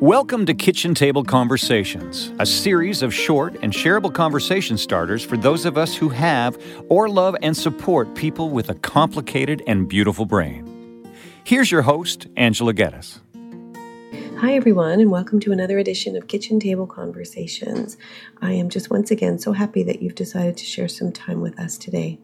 Welcome to Kitchen Table Conversations, a series of short and shareable conversation starters for those of us who have or love and support people with a complicated and beautiful brain. Here's your host, Angela Geddes. Hi, everyone, and welcome to another edition of Kitchen Table Conversations. I am just once again so happy that you've decided to share some time with us today.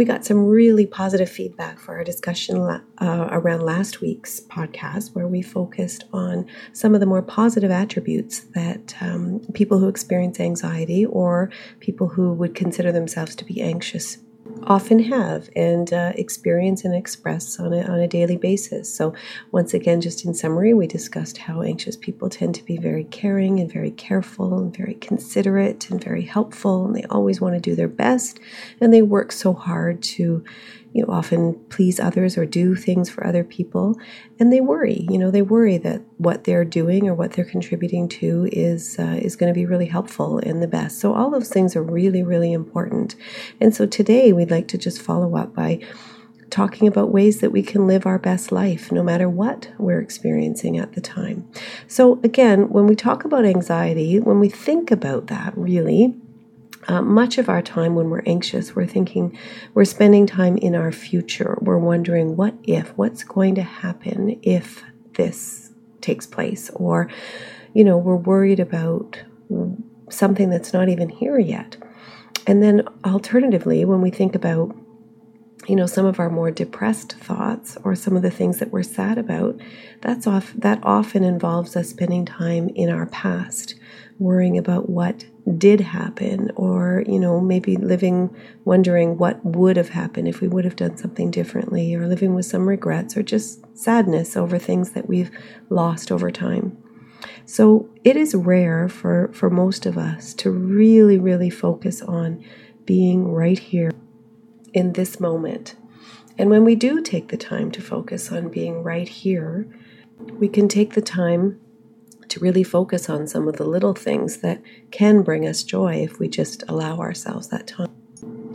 We got some really positive feedback for our discussion uh, around last week's podcast, where we focused on some of the more positive attributes that um, people who experience anxiety or people who would consider themselves to be anxious often have and uh, experience and express on a, on a daily basis. So, once again, just in summary, we discussed how anxious people tend to be very caring and very careful and very considerate and very helpful, and they always want to do their best, and they work so hard to you know often please others or do things for other people. And they worry you know they worry that what they're doing or what they're contributing to is uh, is going to be really helpful and the best. So all those things are really really important. And so today we'd like to just follow up by talking about ways that we can live our best life no matter what we're experiencing at the time. So again when we talk about anxiety when we think about that really uh, much of our time when we're anxious, we're thinking, we're spending time in our future. We're wondering, what if? What's going to happen if this takes place? Or, you know, we're worried about something that's not even here yet. And then, alternatively, when we think about you know some of our more depressed thoughts or some of the things that we're sad about that's off that often involves us spending time in our past worrying about what did happen or you know maybe living wondering what would have happened if we would have done something differently or living with some regrets or just sadness over things that we've lost over time. So it is rare for for most of us to really really focus on being right here in this moment. And when we do take the time to focus on being right here we can take the time to really focus on some of the little things that can bring us joy if we just allow ourselves that time.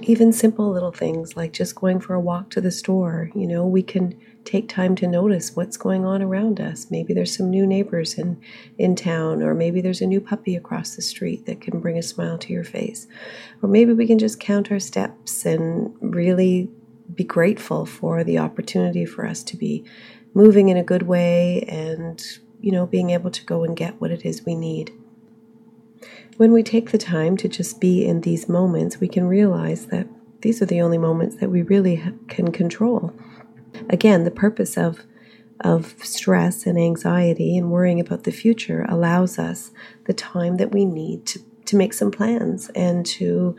Even simple little things like just going for a walk to the store, you know, we can take time to notice what's going on around us. Maybe there's some new neighbors in, in town, or maybe there's a new puppy across the street that can bring a smile to your face. Or maybe we can just count our steps and really be grateful for the opportunity for us to be moving in a good way and you know, being able to go and get what it is we need. When we take the time to just be in these moments, we can realize that these are the only moments that we really can control. Again, the purpose of of stress and anxiety and worrying about the future allows us the time that we need to, to make some plans and to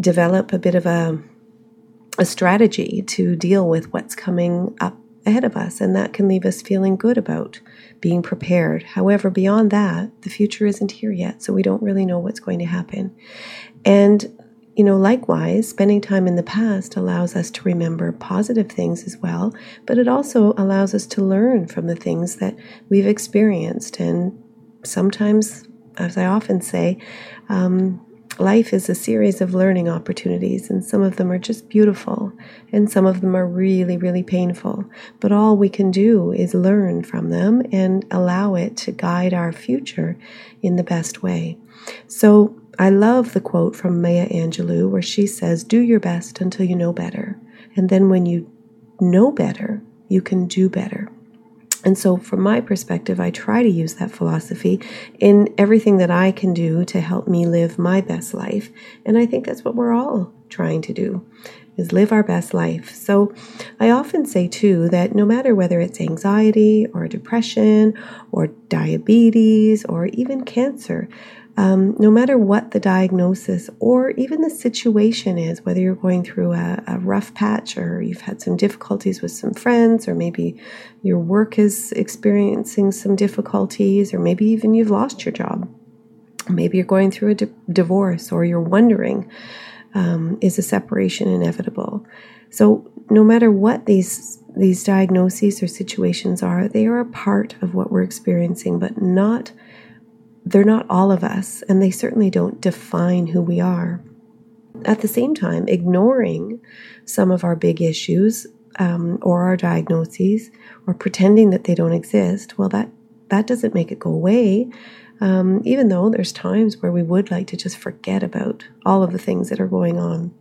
develop a bit of a, a strategy to deal with what's coming up ahead of us. And that can leave us feeling good about being prepared. However, beyond that, the future isn't here yet, so we don't really know what's going to happen. And you know, likewise, spending time in the past allows us to remember positive things as well, but it also allows us to learn from the things that we've experienced. And sometimes, as I often say, um, life is a series of learning opportunities, and some of them are just beautiful, and some of them are really, really painful. But all we can do is learn from them and allow it to guide our future in the best way. So I love the quote from Maya Angelou where she says, Do your best until you know better. And then when you know better, you can do better. And so, from my perspective, I try to use that philosophy in everything that I can do to help me live my best life. And I think that's what we're all trying to do is live our best life. So I often say too that no matter whether it's anxiety or depression or diabetes or even cancer, um, no matter what the diagnosis or even the situation is, whether you're going through a, a, rough patch or you've had some difficulties with some friends, or maybe your work is experiencing some difficulties, or maybe even you've lost your job, maybe you're going through a di- divorce, or you're wondering, um, is a separation inevitable? So, no matter what these these diagnoses or situations are, they are a part of what we're experiencing, but not they're not all of us, and they certainly don't define who we are. At the same time, ignoring some of our big issues um, or our diagnoses or pretending that they don't exist, well, that that doesn't make it go away. Um, even though there's times where we would like to just forget about all of the things that are going on.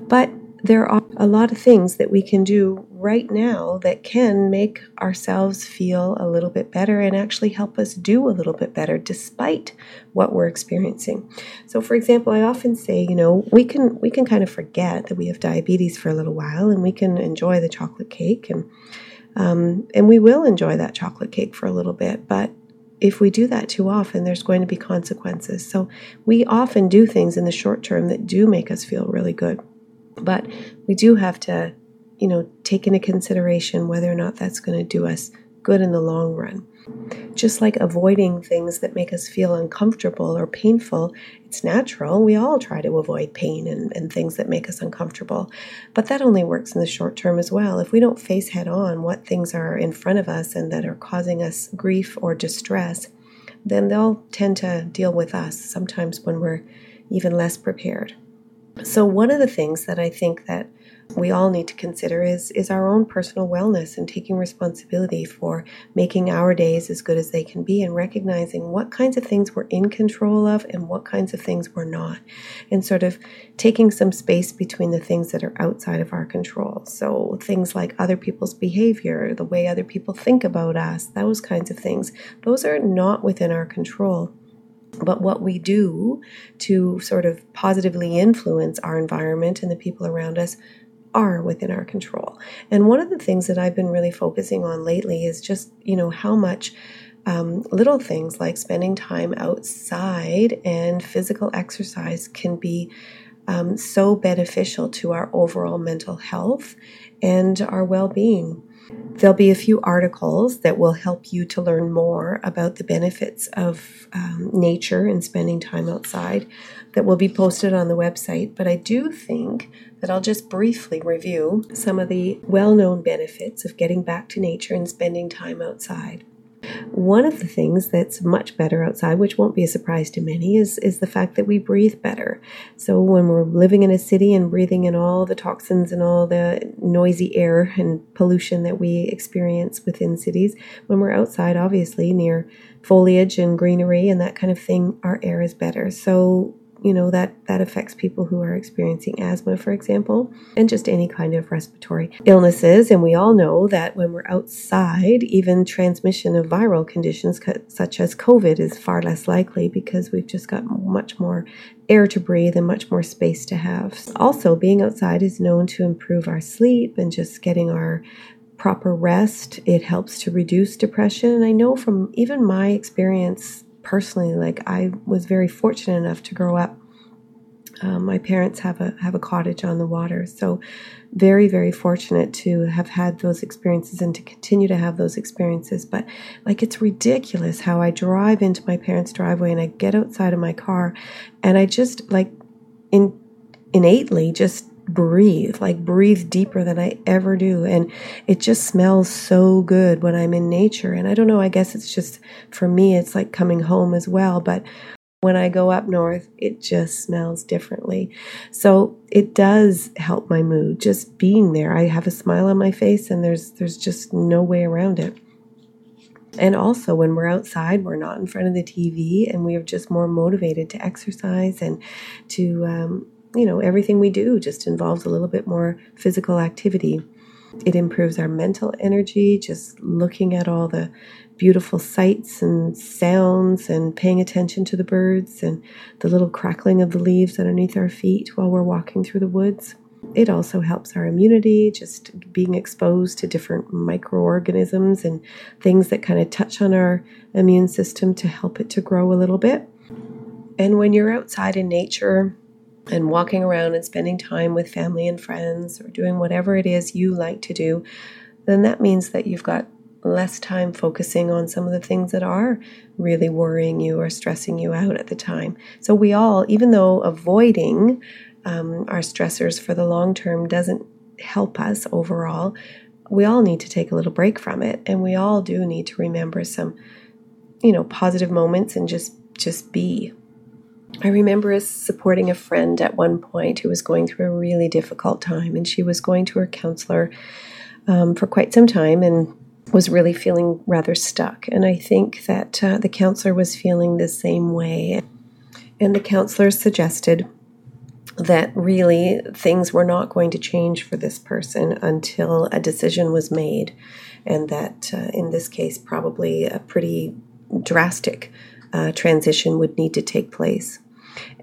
But there are a lot of things that we can do right now that can make ourselves feel a little bit better and actually help us do a little bit better despite what we're experiencing. So for example, I often say, you know, we can we can kind of forget that we have diabetes for a little while and we can enjoy the chocolate cake and um, and we will enjoy that chocolate cake for a little bit, but if we do that too often, there's going to be consequences. So we often do things in the short term that do make us feel really good. But we do have to, you know, take into consideration whether or not that's going to do us good in the long run. Just like avoiding things that make us feel uncomfortable or painful, it's natural. We all try to avoid pain and, and things that make us uncomfortable. But that only works in the short term as well. If we don't face head on what things are in front of us and that are causing us grief or distress, then they'll tend to deal with us sometimes when we're even less prepared. So one of the things that I think that we all need to consider is is our own personal wellness and taking responsibility for making our days as good as they can be and recognizing what kinds of things we're in control of and what kinds of things we're not. And sort of taking some space between the things that are outside of our control. So things like other people's behavior the way other people think about us those kinds of things. Those are not within our control but what we do to sort of positively influence our environment and the people around us are within our control. And one of the things that I've been really focusing on lately is just, you know, how much um, little things like spending time outside and physical exercise can be um, so beneficial to our overall mental health and our well being. There'll be a few articles that will help you to learn more about the benefits of um, nature and spending time outside that will be posted on the website. But I do think that I'll just briefly review some of the well known benefits of getting back to nature and spending time outside. One of the things that's much better outside, which won't be a surprise to many, is, is the fact that we breathe better. So, when we're living in a city and breathing in all the toxins and all the noisy air and pollution that we experience within cities, when we're outside, obviously, near foliage and greenery and that kind of thing, our air is better. So, you know that that affects people who are experiencing asthma for example and just any kind of respiratory illnesses. And we all know that when we're outside even transmission of viral conditions such as covid is far less likely because we've just got much more air to breathe and much more space to have. Also being outside is known to improve our sleep and just getting our proper rest. It helps to reduce depression. And i know from even my experience personally, like I was very fortunate enough to grow up. Um, my parents have a have a cottage on the water, so very very fortunate to have had those experiences and to continue to have those experiences. But like it's ridiculous how I drive into my parents' driveway and I get outside of my car, and I just like in innately just breathe, like breathe deeper than I ever do. And it just smells so good when I'm in nature. And I don't know, I guess it's just for me, it's like coming home as well. But when I go up north, it just smells differently. So it does help my mood just being there. I have a smile on my face and there's there's just no way around it. And also, when we're outside, we're not in front of the TV and we are just more motivated to exercise and to um, you know, everything we do just involves a little bit more physical activity. It improves our mental energy, just looking at all the beautiful sights and sounds and paying attention to the birds and the little crackling of the leaves underneath our feet while we're walking through the woods. It also helps our immunity, just being exposed to different microorganisms and things that kind of touch on our immune system to help it to grow a little bit. And when you're outside in nature, and walking around and spending time with family and friends or doing whatever it is you like to do, then that means that you've got less time focusing on some of the things that are really worrying you or stressing you out at the time. So, we all, even though avoiding um, our stressors for the long term doesn't help us overall, we all need to take a little break from it. And we all do need to remember some, you know, positive moments and just just be I remember supporting a friend at one point who was going through a really difficult time, and she was going to her counselor um, for quite some time. And was really feeling rather stuck. And I think that uh, the counselor was feeling the same way. And the counselor suggested that really things were not going to change for this person until a decision was made. And that uh, in this case, probably a pretty drastic uh, transition would need to take place.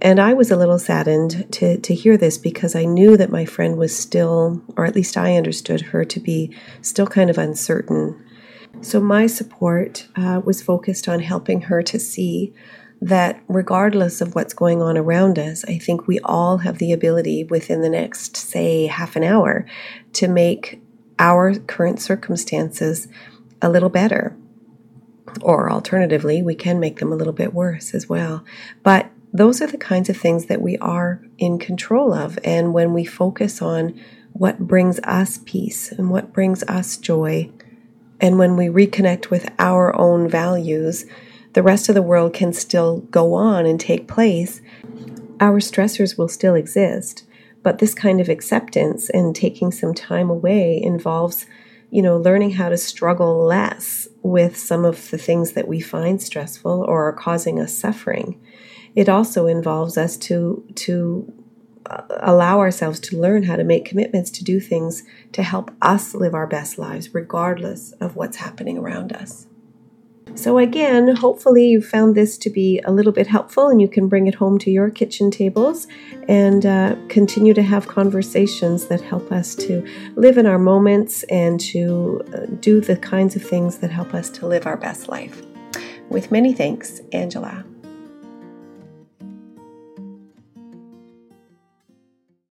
And I was a little saddened to, to hear this because I knew that my friend was still, or at least I understood her to be still kind of uncertain. So my support uh, was focused on helping her to see that regardless of what's going on around us, I think we all have the ability within the next, say, half an hour to make our current circumstances a little better. Or alternatively, we can make them a little bit worse as well. But those are the kinds of things that we are in control of. And when we focus on what brings us peace and what brings us joy, and when we reconnect with our own values, the rest of the world can still go on and take place. Our stressors will still exist, but this kind of acceptance and taking some time away involves, you know, learning how to struggle less with some of the things that we find stressful or are causing us suffering it also involves us to to uh, allow ourselves to learn how to make commitments to do things to help us live our best lives regardless of what's happening around us. So, again, hopefully, you found this to be a little bit helpful and you can bring it home to your kitchen tables and uh, continue to have conversations that help us to live in our moments and to uh, do the kinds of things that help us to live our best life. With many thanks, Angela.